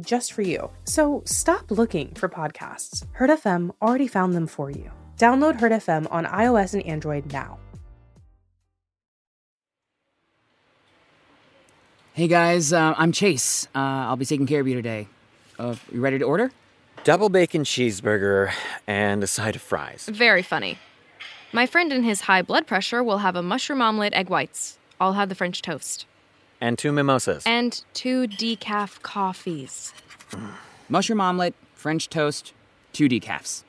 just for you. So stop looking for podcasts. Heard FM already found them for you. Download Heard FM on iOS and Android now. Hey guys, uh, I'm Chase. Uh, I'll be taking care of you today. Uh, you ready to order? Double bacon cheeseburger and a side of fries. Very funny. My friend and his high blood pressure will have a mushroom omelet, egg whites. I'll have the French toast. And two mimosas. And two decaf coffees. Mushroom omelet, French toast, two decafs.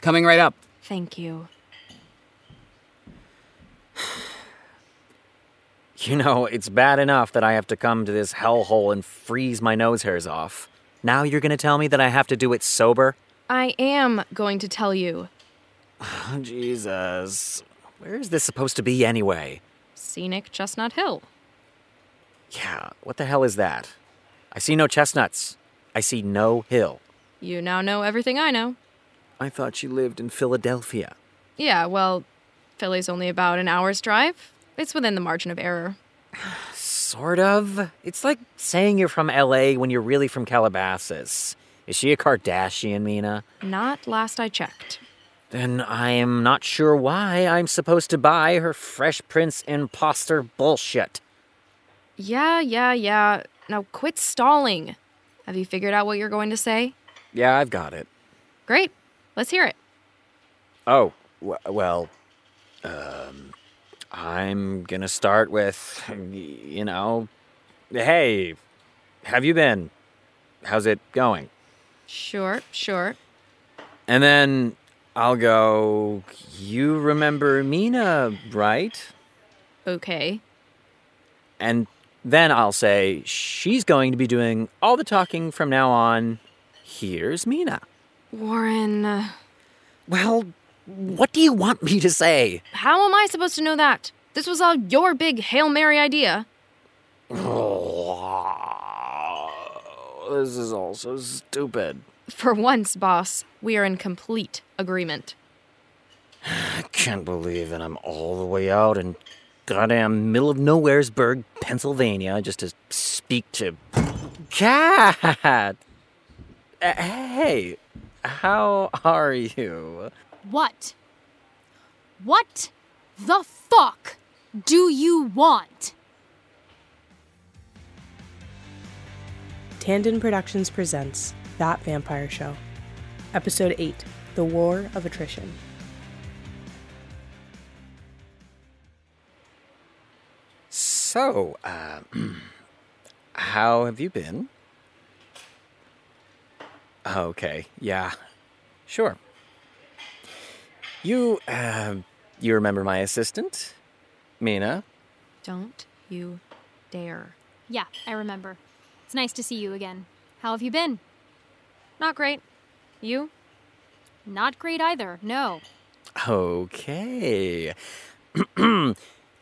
Coming right up. Thank you. You know, it's bad enough that I have to come to this hellhole and freeze my nose hairs off. Now you're gonna tell me that I have to do it sober? I am going to tell you. Oh, Jesus. Where is this supposed to be anyway? Scenic Chestnut Hill. Yeah, what the hell is that? I see no chestnuts. I see no hill. You now know everything I know. I thought she lived in Philadelphia. Yeah, well, Philly's only about an hour's drive. It's within the margin of error. Sort of. It's like saying you're from LA when you're really from Calabasas. Is she a Kardashian, Mina? Not last I checked. Then I am not sure why I'm supposed to buy her Fresh Prince imposter bullshit. Yeah, yeah, yeah. Now quit stalling. Have you figured out what you're going to say? Yeah, I've got it. Great. Let's hear it. Oh, w- well, um, I'm gonna start with, you know, hey, have you been? How's it going? Sure, sure. And then I'll go, you remember Mina, right? Okay. And then I'll say, she's going to be doing all the talking from now on. Here's Mina. Warren, uh, Well, what do you want me to say? how am I supposed to know that? This was all your big Hail Mary idea. this is all so stupid. For once, boss, we are in complete agreement. I can't believe that I'm all the way out in goddamn middle of nowheresburg, Pennsylvania, just to speak to Kat. Uh, hey, how are you? What? What the fuck do you want? Tandon Productions presents That Vampire Show. Episode 8 The War of Attrition. So, uh, how have you been? Okay, yeah, sure. You, uh, you remember my assistant, Mina? Don't you dare. Yeah, I remember. It's nice to see you again. How have you been? Not great. You? Not great either, no. Okay.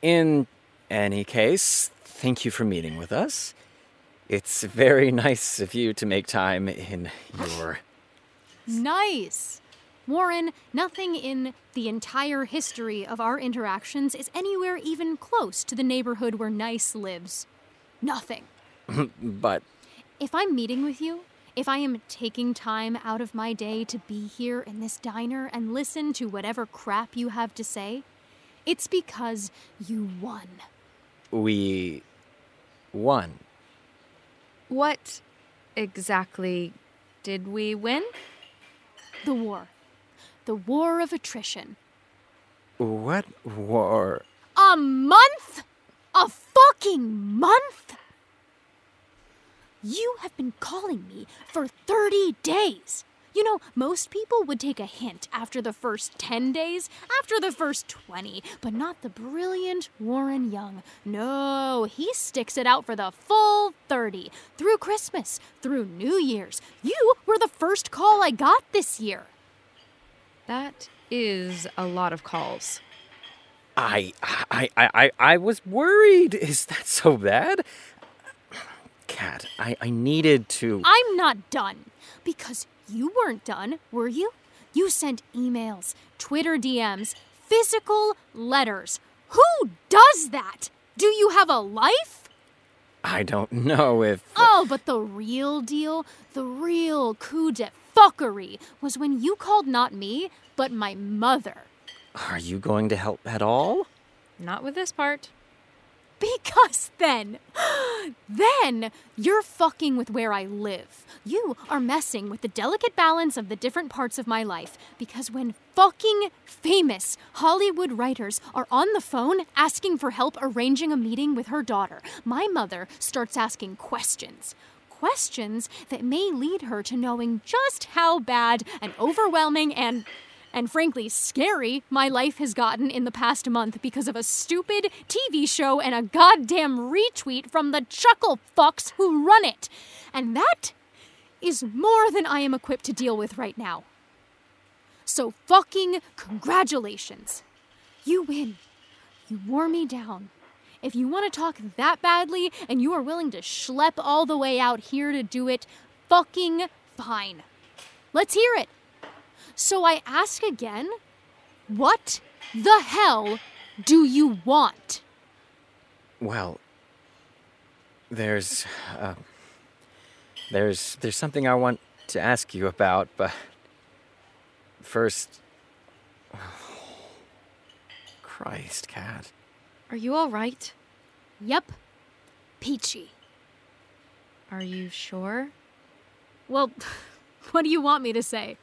In any case, thank you for meeting with us. It's very nice of you to make time in your. Nice! Warren, nothing in the entire history of our interactions is anywhere even close to the neighborhood where Nice lives. Nothing. But If I'm meeting with you, if I am taking time out of my day to be here in this diner and listen to whatever crap you have to say, it's because you won. We won. What exactly did we win? The war. The war of attrition. What war? A month? A fucking month? You have been calling me for 30 days. You know, most people would take a hint after the first 10 days, after the first 20, but not the brilliant Warren Young. No, he sticks it out for the full 30, through Christmas, through New Year's. You were the first call I got this year. That is a lot of calls. I, I, I, I, I was worried. Is that so bad? Kat, I, I needed to. I'm not done. Because you weren't done, were you? You sent emails, Twitter DMs, physical letters. Who does that? Do you have a life? I don't know if. Oh, but the real deal, the real coup de fuckery, was when you called not me, but my mother. Are you going to help at all? Not with this part. Because then, then you're fucking with where I live. You are messing with the delicate balance of the different parts of my life. Because when fucking famous Hollywood writers are on the phone asking for help arranging a meeting with her daughter, my mother starts asking questions. Questions that may lead her to knowing just how bad and overwhelming and and frankly scary my life has gotten in the past month because of a stupid TV show and a goddamn retweet from the chuckle fucks who run it. And that is more than I am equipped to deal with right now. So fucking congratulations. You win. You wore me down. If you want to talk that badly and you are willing to schlep all the way out here to do it, fucking fine. Let's hear it. So I ask again what the hell do you want? Well, there's. Uh, there's there's something I want to ask you about, but first. Christ, Kat. Are you all right? Yep. Peachy. Are you sure? Well, what do you want me to say?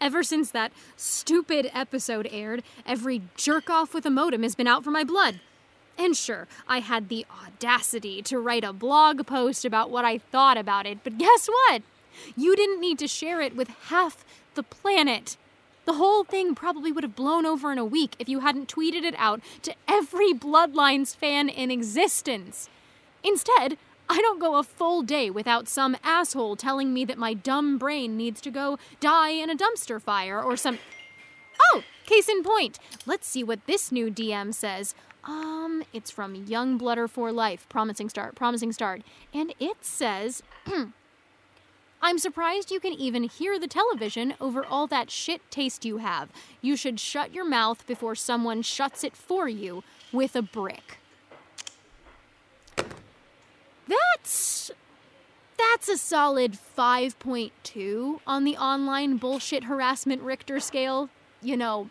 Ever since that stupid episode aired, every jerk off with a modem has been out for my blood. And sure, I had the audacity to write a blog post about what I thought about it, but guess what? You didn't need to share it with half the planet. The whole thing probably would have blown over in a week if you hadn't tweeted it out to every Bloodlines fan in existence. Instead, I don't go a full day without some asshole telling me that my dumb brain needs to go die in a dumpster fire or some. Oh, case in point. Let's see what this new DM says. Um, it's from Young Blooder for Life. Promising start, promising start. And it says. I'm surprised you can even hear the television over all that shit taste you have. You should shut your mouth before someone shuts it for you with a brick. That's that's a solid 5.2 on the online bullshit harassment Richter scale. You know,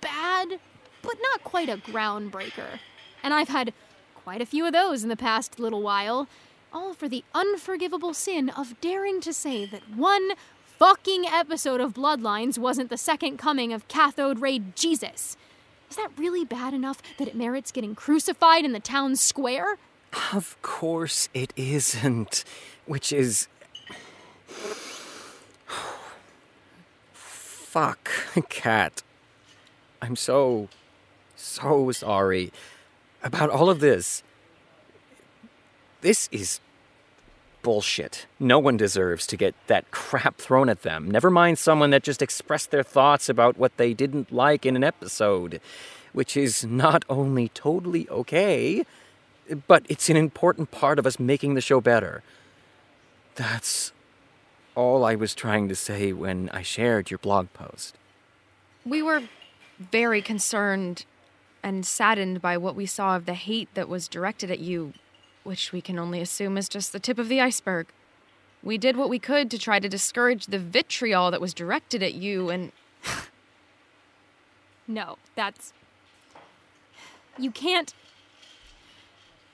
bad, but not quite a groundbreaker. And I've had quite a few of those in the past little while, all for the unforgivable sin of daring to say that one fucking episode of Bloodlines wasn't the second coming of cathode ray Jesus. Is that really bad enough that it merits getting crucified in the town square? Of course it isn't. Which is. Fuck, Kat. I'm so, so sorry about all of this. This is bullshit. No one deserves to get that crap thrown at them. Never mind someone that just expressed their thoughts about what they didn't like in an episode, which is not only totally okay, but it's an important part of us making the show better. That's all I was trying to say when I shared your blog post. We were very concerned and saddened by what we saw of the hate that was directed at you, which we can only assume is just the tip of the iceberg. We did what we could to try to discourage the vitriol that was directed at you, and No, that's. You can't.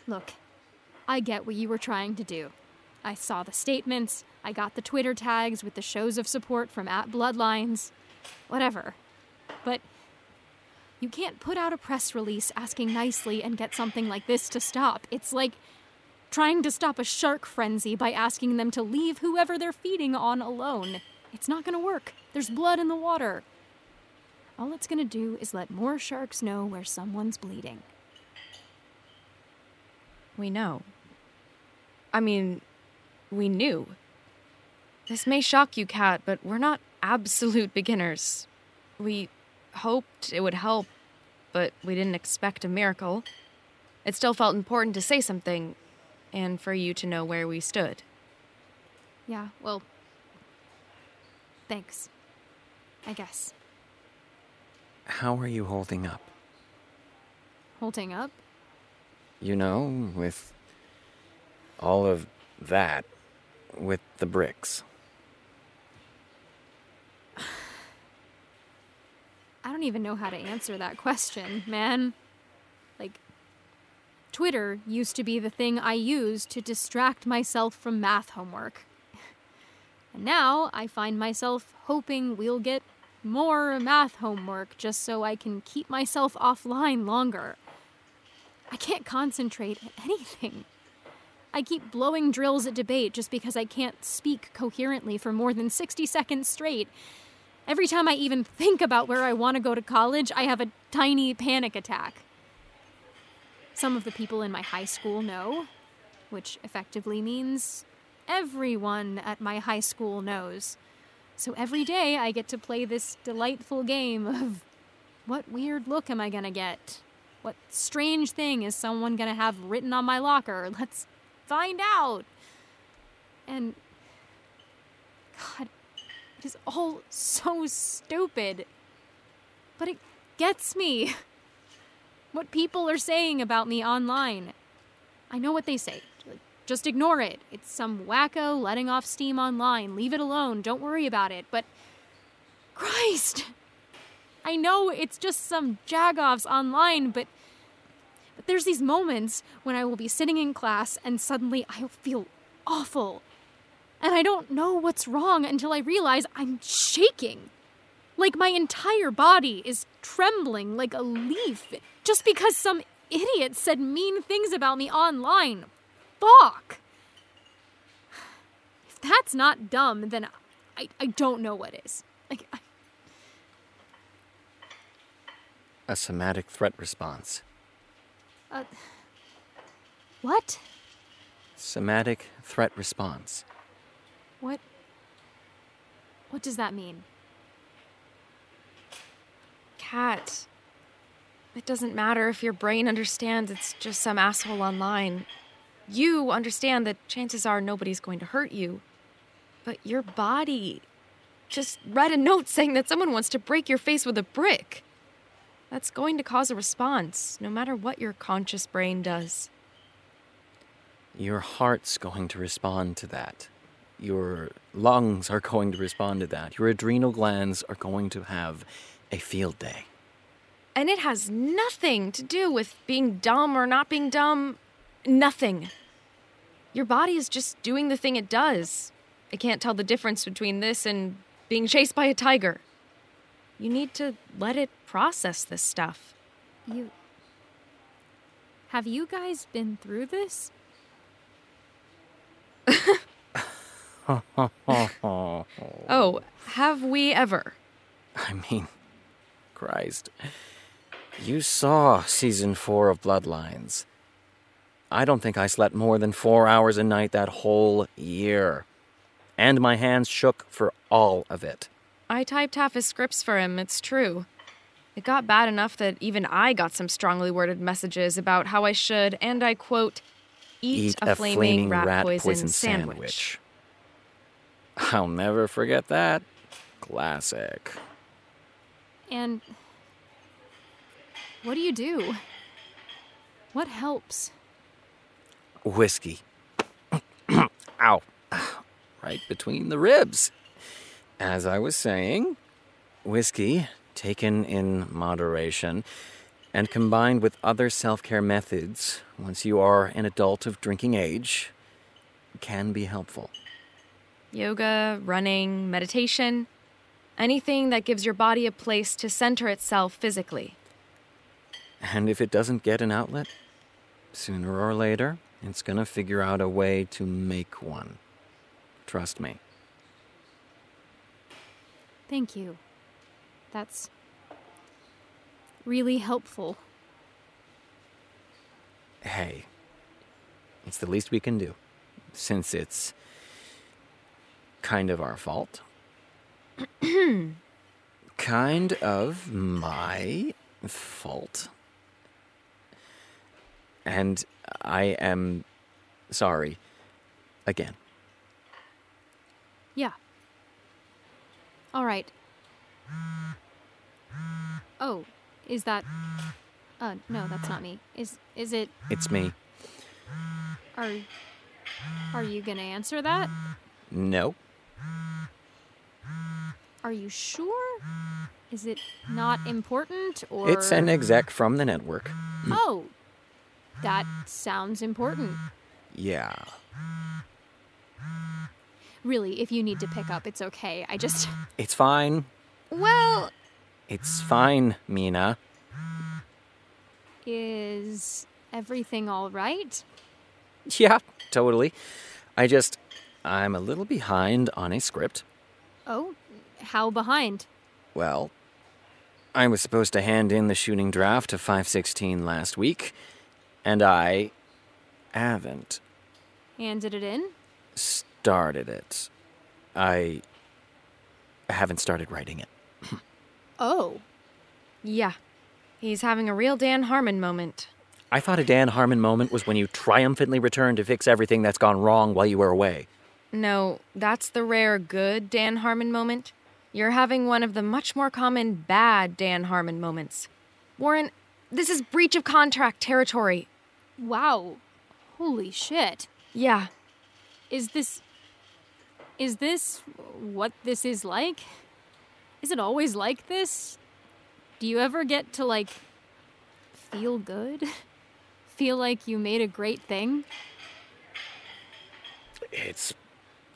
Look, I get what you were trying to do. I saw the statements, I got the Twitter tags with the shows of support from at Bloodlines, whatever. But you can't put out a press release asking nicely and get something like this to stop. It's like trying to stop a shark frenzy by asking them to leave whoever they're feeding on alone. It's not gonna work. There's blood in the water. All it's gonna do is let more sharks know where someone's bleeding. We know. I mean, we knew. This may shock you, Kat, but we're not absolute beginners. We hoped it would help, but we didn't expect a miracle. It still felt important to say something, and for you to know where we stood. Yeah, well. Thanks. I guess. How are you holding up? Holding up? You know, with all of that, with the bricks. I don't even know how to answer that question, man. Like, Twitter used to be the thing I used to distract myself from math homework. And now I find myself hoping we'll get more math homework just so I can keep myself offline longer. I can't concentrate at anything. I keep blowing drills at debate just because I can't speak coherently for more than 60 seconds straight. Every time I even think about where I want to go to college, I have a tiny panic attack. Some of the people in my high school know, which effectively means everyone at my high school knows. So every day I get to play this delightful game of what weird look am I gonna get? What strange thing is someone gonna have written on my locker? Let's find out. And God, it is all so stupid. But it gets me. What people are saying about me online. I know what they say. Just ignore it. It's some wacko letting off steam online. Leave it alone. Don't worry about it. But Christ! I know it's just some jagoffs online, but but there's these moments when I will be sitting in class and suddenly I'll feel awful. And I don't know what's wrong until I realize I'm shaking. Like my entire body is trembling like a leaf just because some idiot said mean things about me online. Fuck! If that's not dumb, then I, I don't know what is. Like, I, A somatic threat response. uh, what? Somatic threat response. What? What does that mean? Kat, it doesn't matter if your brain understands it's just some asshole online. You understand that chances are nobody's going to hurt you. But your body just read a note saying that someone wants to break your face with a brick. That's going to cause a response, no matter what your conscious brain does. Your heart's going to respond to that. Your lungs are going to respond to that. Your adrenal glands are going to have a field day. And it has nothing to do with being dumb or not being dumb. Nothing. Your body is just doing the thing it does. It can't tell the difference between this and being chased by a tiger. You need to let it process this stuff. You. Have you guys been through this? Oh, have we ever? I mean, Christ. You saw season four of Bloodlines. I don't think I slept more than four hours a night that whole year. And my hands shook for all of it. I typed half his scripts for him, it's true. It got bad enough that even I got some strongly worded messages about how I should, and I quote, eat, a, flaming, rat, poison, sandwich. I'll never forget that. Classic. And. What do you do? What helps? Whiskey. Ow. Right between the ribs. As I was saying, whiskey, taken in moderation, and combined with other self care methods, once you are an adult of drinking age, can be helpful. Yoga, running, meditation, anything that gives your body a place to center itself physically. And if it doesn't get an outlet, sooner or later, it's gonna figure out a way to make one. Trust me. Thank you. That's really helpful. Hey, it's the least we can do, since it's kind of our fault. kind of my fault. And I am sorry again. Yeah. All right. Oh, is that Uh no, that's not me. Is is it It's me. are Are you going to answer that? No. Are you sure? Is it not important or It's an exec from the network. Oh. That sounds important. Yeah. Really, if you need to pick up, it's okay. I just It's fine. Well, It's fine, Mina. is everything all right? Yeah, totally. I just. I'm a little behind on a script. Oh, how behind? Well, I was supposed to hand in the shooting draft to 516 last week, and I haven't Handed it in? Started it. I haven't started writing it. Oh. yeah. He's having a real Dan Harmon moment. I thought a Dan Harmon moment was when you triumphantly return to fix everything that's gone wrong while you were away. No, that's the rare good Dan Harmon moment. You're having one of the much more common bad Dan Harmon moments. Warren, this is breach of contract territory. Wow. Holy shit. Yeah, Is this. Is this what this is like? Is it always like this? Do you ever get to, like, feel good? Feel like you made a great thing? It's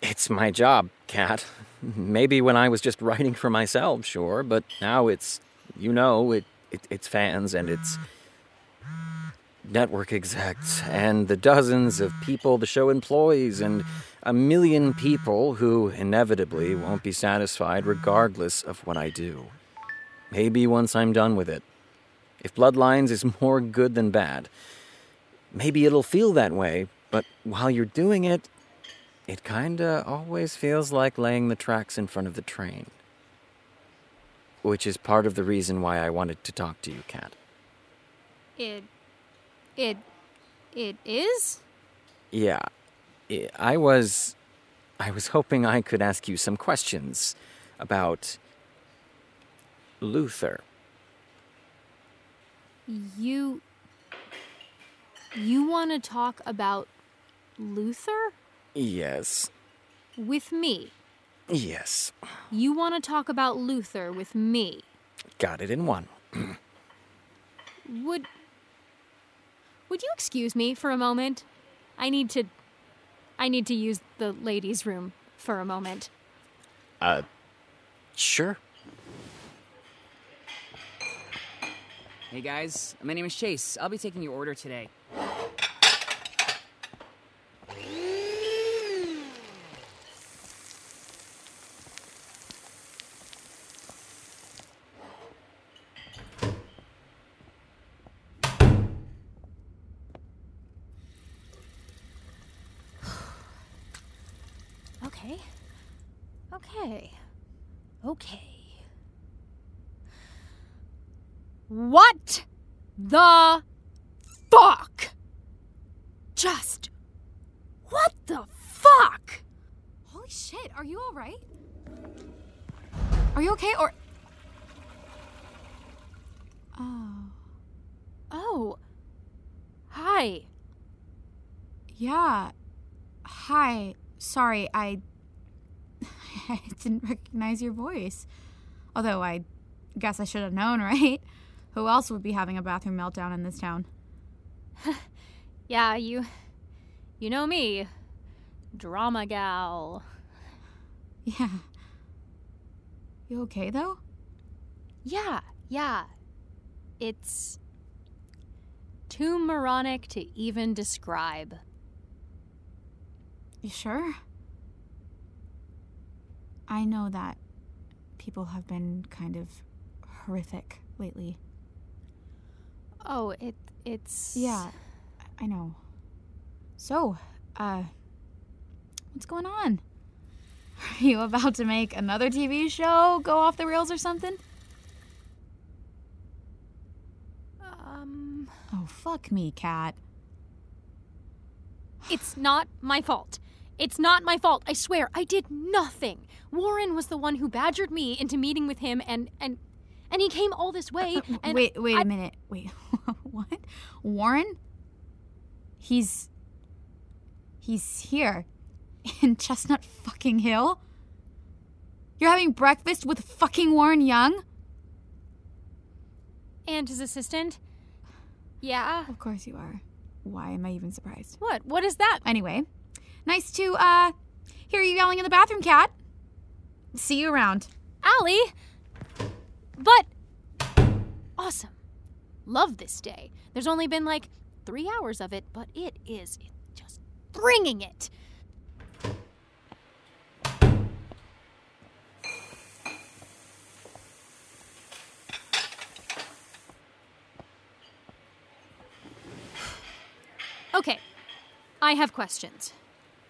it's my job, Kat. Maybe when I was just writing for myself, sure, but now it's you know, it, it it's fans and it's network execs and the dozens of people the show employs and a million people who inevitably won't be satisfied regardless of what I do. Maybe once I'm done with it. If Bloodlines is more good than bad, maybe it'll feel that way, but while you're doing it, it kinda always feels like laying the tracks in front of the train. Which is part of the reason why I wanted to talk to you, Kat. It. It. It is? Yeah, I- was. I was hoping I could ask you some questions about. Luther. You. You want to talk about Luther? Yes. With me. Yes. You want to talk about Luther with me. Got it in one. Would. Would you excuse me for a moment? I need to. I need to use the ladies' room for a moment. Uh. Sure. Hey guys, my name is Chase. I'll be taking your order today. Okay. Okay. Okay. What the fuck? Just. What the fuck? Holy shit, are you alright? Are you okay or. Oh. Oh. Hi. Yeah. Hi. Sorry, I. I didn't recognize your voice. Although I guess I should have known, right? Who else would be having a bathroom meltdown in this town? Yeah, you. You know me. Drama gal. Yeah. You okay, though? Yeah, yeah. It's. too moronic to even describe. You sure? I know that people have been kind of horrific lately. Oh, it it's Yeah, I know. So, uh, what's going on? Are you about to make another TV show go off the rails or something? Um, Oh, fuck me, Kat. it's not my fault. It's not my fault. I swear, I did nothing. Warren was the one who badgered me into meeting with him, and and and he came all this way. And wait, wait I- a minute. Wait, what? Warren? He's. He's here. In Chestnut fucking Hill? You're having breakfast with fucking Warren Young? and his assistant. Yeah. Of course you are. Why am I even surprised? What? What is that? Anyway, nice to, uh, hear you yelling in the bathroom, Kat. See you around. Allie. But awesome. Love this day. There's only been like three hours of it, but it is just bringing it. Okay, I have questions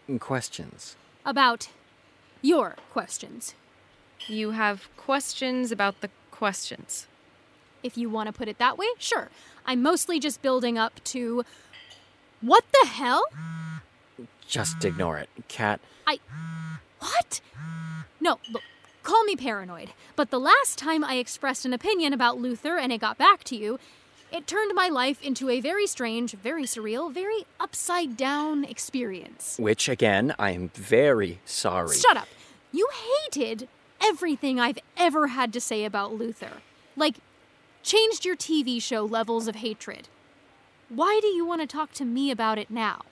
mm, Questions. about your questions. You have questions about the questions. if you want to put it that way, sure. I'm mostly just building up to. What the hell? Just ignore it. Kat, I. What? No, look, call me paranoid, but the last time I expressed an opinion about Luther and it got back to you, it turned my life into a very strange, very surreal, very upside down experience. which again, I am very sorry. Shut up. You hated everything I've ever had to say about Luther. Like, changed your TV show levels of hatred. Why do you want to talk to me about it now?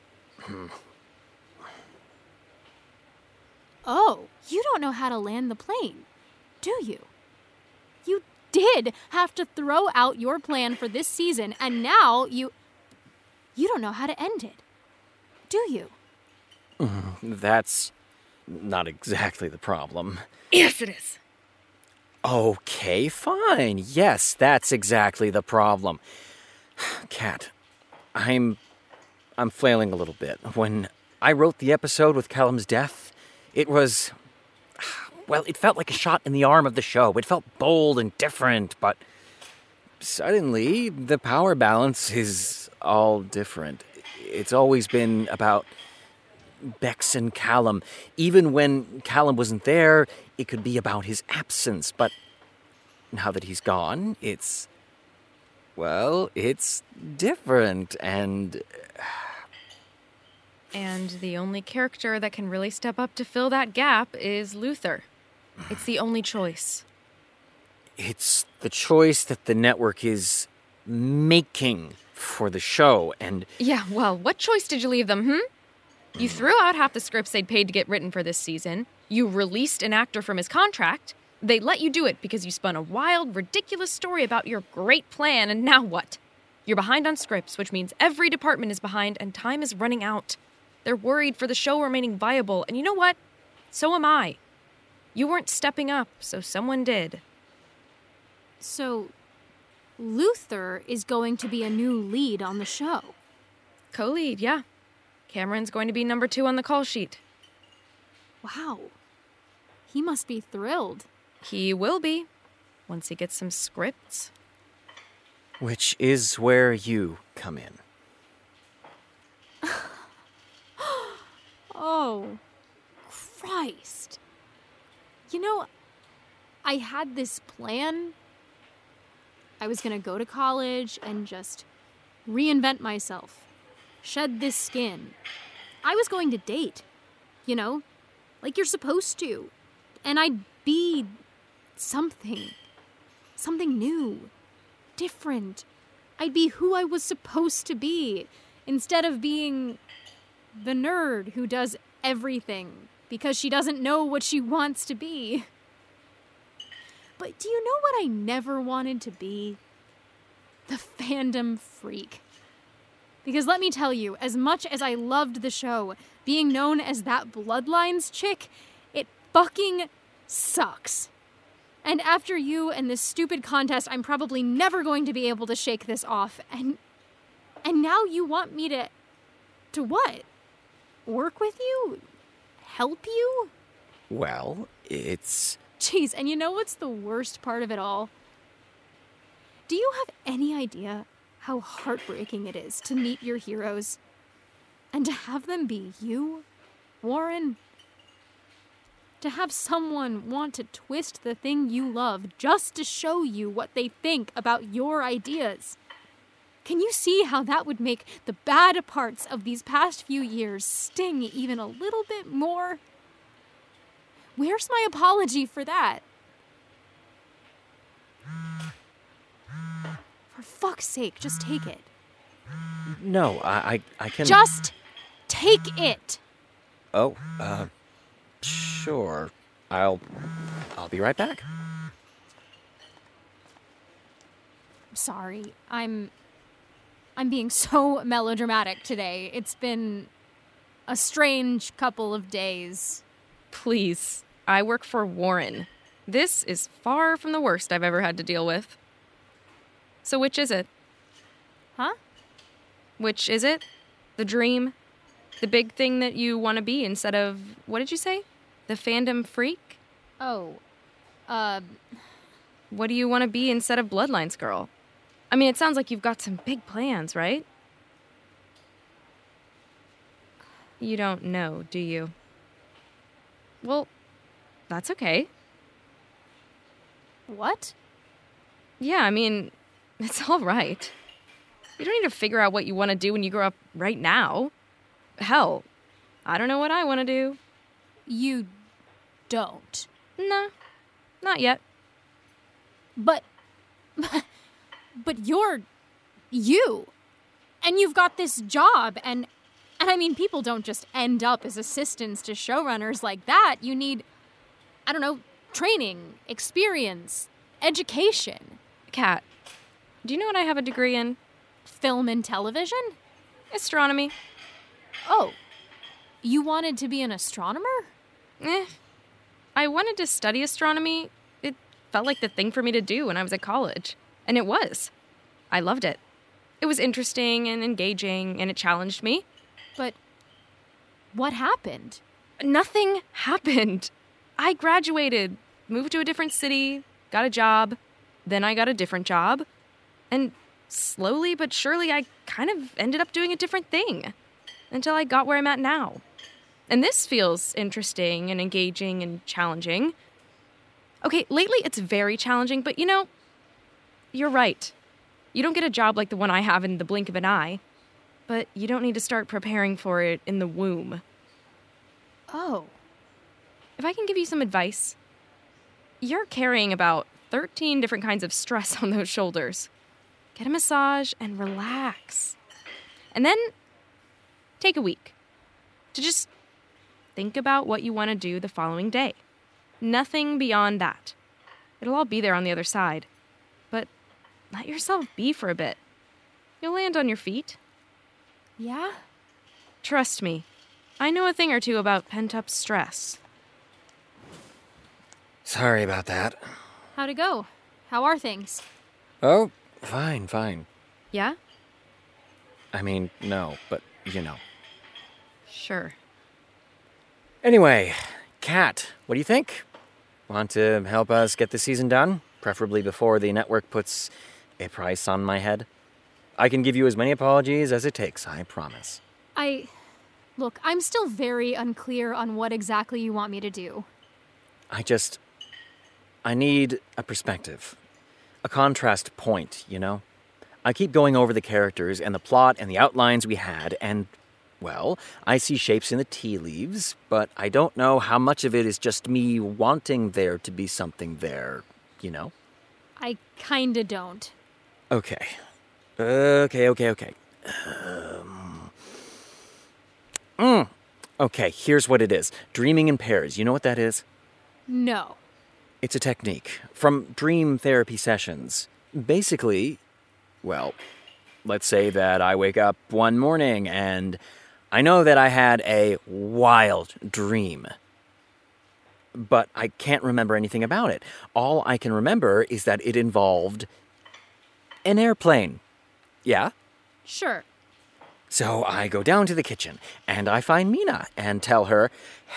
oh, you don't know how to land the plane, do you? You did have to throw out your plan for this season, and now you. You don't know how to end it, do you? That's not exactly the problem. Yes, it is. Okay, fine. Yes, that's exactly the problem. Kat, I'm I'm flailing a little bit. When I wrote the episode with Callum's death, it was well, it felt like a shot in the arm of the show. It felt bold and different, but suddenly the power balance is all different. It's always been about Bex and Callum. Even when Callum wasn't there, it could be about his absence. But now that he's gone, it's. Well, it's different. And And the only character that can really step up to fill that gap is Luther. It's the only choice. it's the choice that the network is making for the show. And Yeah, well, what choice did you leave them, hmm? You threw out half the scripts they'd paid to get written for this season. You released an actor from his contract. They let you do it because you spun a wild, ridiculous story about your great plan, and now what? You're behind on scripts, which means every department is behind and time is running out. They're worried for the show remaining viable, and you know what? So am I. You weren't stepping up, so someone did. So, Luther is going to be a new lead on the show. Co lead, yeah. Cameron's going to be number two on the call sheet. Wow. He must be thrilled. He will be once he gets some scripts. which is where you come in. Oh, Christ. You know, I had this plan. I was going to go to college and just reinvent myself, shed this skin. I was going to date, you know, like you're supposed to. And I'd be something, something new, different. I'd be who I was supposed to be instead of being the nerd who does everything because she doesn't know what she wants to be. But do you know what I never wanted to be? The fandom freak. Because let me tell you, as much as I loved the show, being known as that Bloodlines chick, it fucking sucks. And after you and this stupid contest, I'm probably never going to be able to shake this off. And and now you want me to to what? Work with you? Help you? Well, it's. Jeez, and you know what's the worst part of it all? Do you have any idea how heartbreaking it is to meet your heroes and to have them be you, Warren? To have someone want to twist the thing you love just to show you what they think about your ideas. Can you see how that would make the bad parts of these past few years sting even a little bit more? Where's my apology for that? For fuck's sake, just take it. No, I, I, I can. Just take it. Oh, uh, sure. I'll, I'll be right back. Sorry, I'm. I'm being so melodramatic today. It's been a strange couple of days. Please, I work for Warren. This is far from the worst I've ever had to deal with. So, which is it? Huh? Which is it? The dream? The big thing that you want to be instead of, what did you say? The fandom freak? Oh. Uh. What do you want to be instead of Bloodlines Girl? I mean, it sounds like you've got some big plans, right? You don't know, do you? Well, that's okay. What? Yeah, I mean, it's all right. You don't need to figure out what you want to do when you grow up right now. Hell, I don't know what I want to do. You don't. Nah, not yet. But. But you're. you. And you've got this job, and. And I mean, people don't just end up as assistants to showrunners like that. You need, I don't know, training, experience, education, Kat, do you know what I have a degree in? film and television. Astronomy. Oh, you wanted to be an astronomer? Eh. I wanted to study astronomy. It felt like the thing for me to do when I was at college. And it was. I loved it. It was interesting and engaging, and it challenged me. But what happened? Nothing happened. I graduated, moved to a different city, got a job, then I got a different job, and slowly but surely I kind of ended up doing a different thing until I got where I'm at now. And this feels interesting and engaging and challenging. Okay, lately it's very challenging, but you know, you're right. You don't get a job like the one I have in the blink of an eye, but you don't need to start preparing for it in the womb. Oh. If I can give you some advice, you're carrying about 13 different kinds of stress on those shoulders. Get a massage and relax. And then take a week to just think about what you want to do the following day. Nothing beyond that. It'll all be there on the other side. But let yourself be for a bit. You'll land on your feet. Yeah? Trust me, I know a thing or two about pent up stress. Sorry about that. How'd it go? How are things? Oh, fine, fine. Yeah? I mean, no, but you know. Sure. Anyway, Kat, what do you think? Want to help us get the season done? Preferably before the network puts a price on my head? I can give you as many apologies as it takes, I promise. I. Look, I'm still very unclear on what exactly you want me to do. I just. I need a perspective. A contrast point, you know? I keep going over the characters and the plot and the outlines we had, and, well, I see shapes in the tea leaves, but I don't know how much of it is just me wanting there to be something there, you know? I kinda don't. Okay. Okay, okay, okay. Um, mm. Okay, here's what it is dreaming in pairs. You know what that is? No. It's a technique from dream therapy sessions. Basically, well, let's say that I wake up one morning and I know that I had a wild dream. but I can't remember anything about it. All I can remember is that it involved an airplane. Yeah? Sure. So I go down to the kitchen and I find Mina and tell her,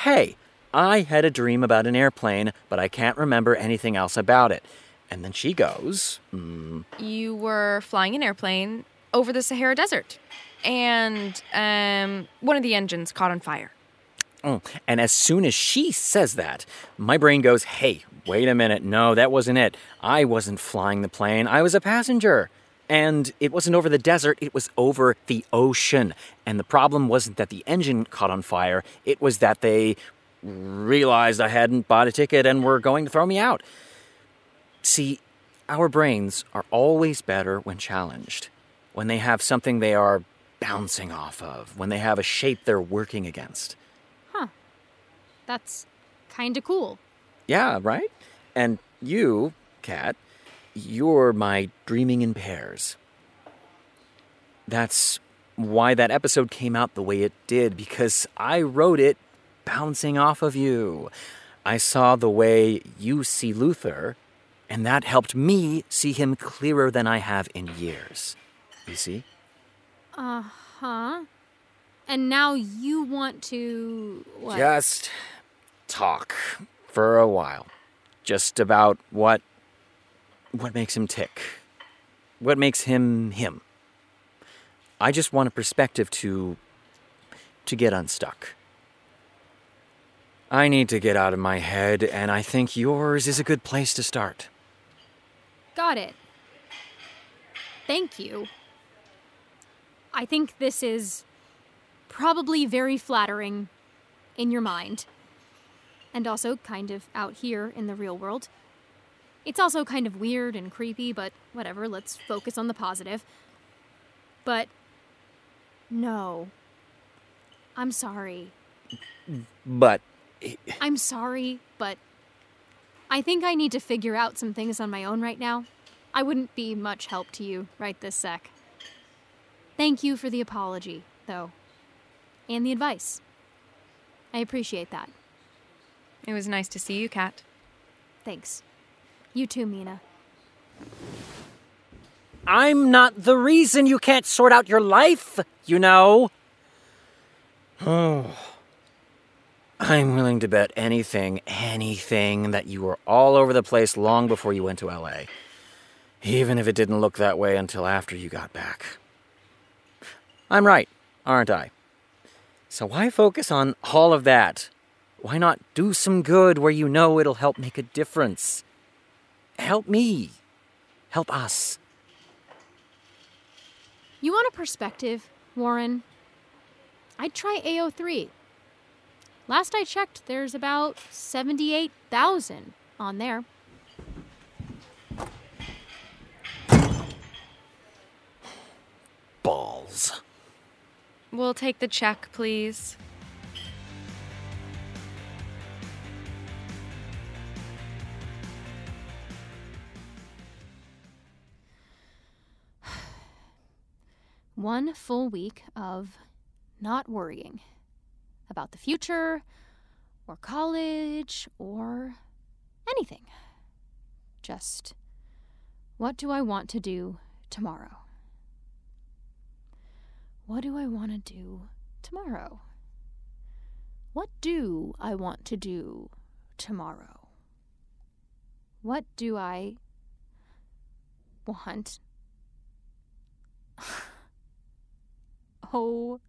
hey, I had a dream about an airplane, but I can't remember anything else about it. And then she goes, mm, You were flying an airplane over the Sahara Desert, and um, one of the engines caught on fire. oh. And as soon as she says that, my brain goes, hey, wait a minute. No, that wasn't it. I wasn't flying the plane, I was a passenger. And it wasn't over the desert, it was over the ocean. And the problem wasn't that the engine caught on fire, it was that they realized I hadn't bought a ticket and were going to throw me out. See, our brains are always better when challenged, when they have something they are bouncing off of, when they have a shape they're working against. Huh. That's kind of cool. Yeah, right? And you, Kat, you're my dreaming in pairs. That's why that episode came out the way it did, because I wrote it bouncing off of you. I saw the way you see Luther, and that helped me see him clearer than I have in years. You see? Uh huh. And now you want to. What? Just talk for a while. Just about what what makes him tick. What makes him him. I just want a perspective to to get unstuck. I need to get out of my head and I think yours is a good place to start. Got it. Thank you. I think this is probably very flattering in your mind, and also kind of out here in the real world. It's also kind of weird and creepy, but whatever, let's focus on the positive. But no. I'm sorry. But I'm sorry, but I think I need to figure out some things on my own right now. I wouldn't be much help to you right this sec. Thank you for the apology, though, and the advice. I appreciate that. It was nice to see you, Kat. Thanks. You too, Mina. I'm not the reason you can't sort out your life, you know. Oh. I'm willing to bet anything, anything that you were all over the place long before you went to LA. Even if it didn't look that way until after you got back. I'm right, aren't I? So why focus on all of that? Why not do some good where you know it'll help make a difference? Help me. Help us. You want a perspective, Warren? I'd try AO3. Last I checked, there's about 78,000 on there. Balls. We'll take the check, please. One full week of not worrying about the future or college or anything. Just what do I want to do tomorrow? What do I want to do tomorrow? What do I want to do tomorrow? What do I want? oh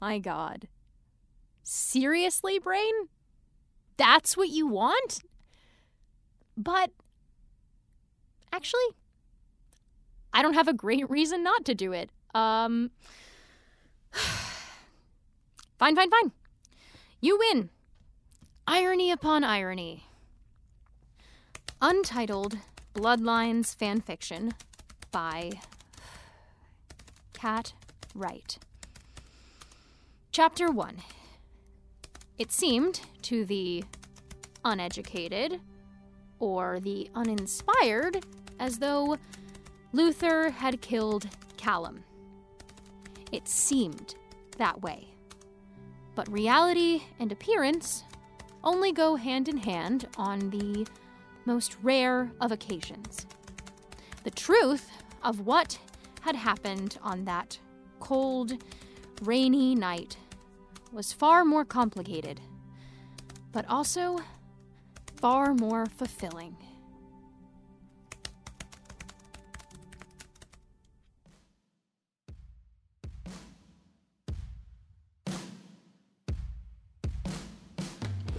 my god. Seriously, brain? That's what you want? But actually, I don't have a great reason not to do it. Um Fine, fine, fine. You win. Irony upon irony. Untitled Bloodlines fanfiction by Kat Wright. Chapter 1. It seemed to the uneducated or the uninspired as though Luther had killed Callum. It seemed that way. But reality and appearance only go hand in hand on the most rare of occasions. The truth of what had happened on that cold, rainy night was far more complicated, but also far more fulfilling.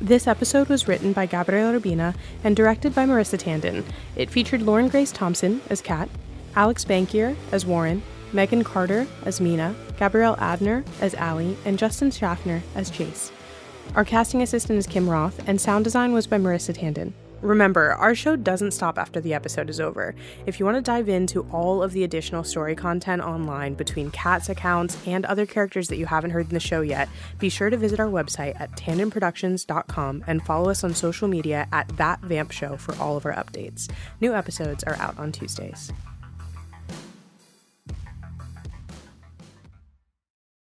This episode was written by Gabriel Urbina and directed by Marissa Tandon. It featured Lauren Grace Thompson as Kat, Alex Bankier as Warren, Megan Carter as Mina, Gabrielle Adner as Allie, and Justin Schaffner as Chase. Our casting assistant is Kim Roth, and sound design was by Marissa Tandon. Remember, our show doesn't stop after the episode is over. If you want to dive into all of the additional story content online between Kat's accounts and other characters that you haven't heard in the show yet, be sure to visit our website at tandemproductions.com and follow us on social media at That Vamp Show for all of our updates. New episodes are out on Tuesdays.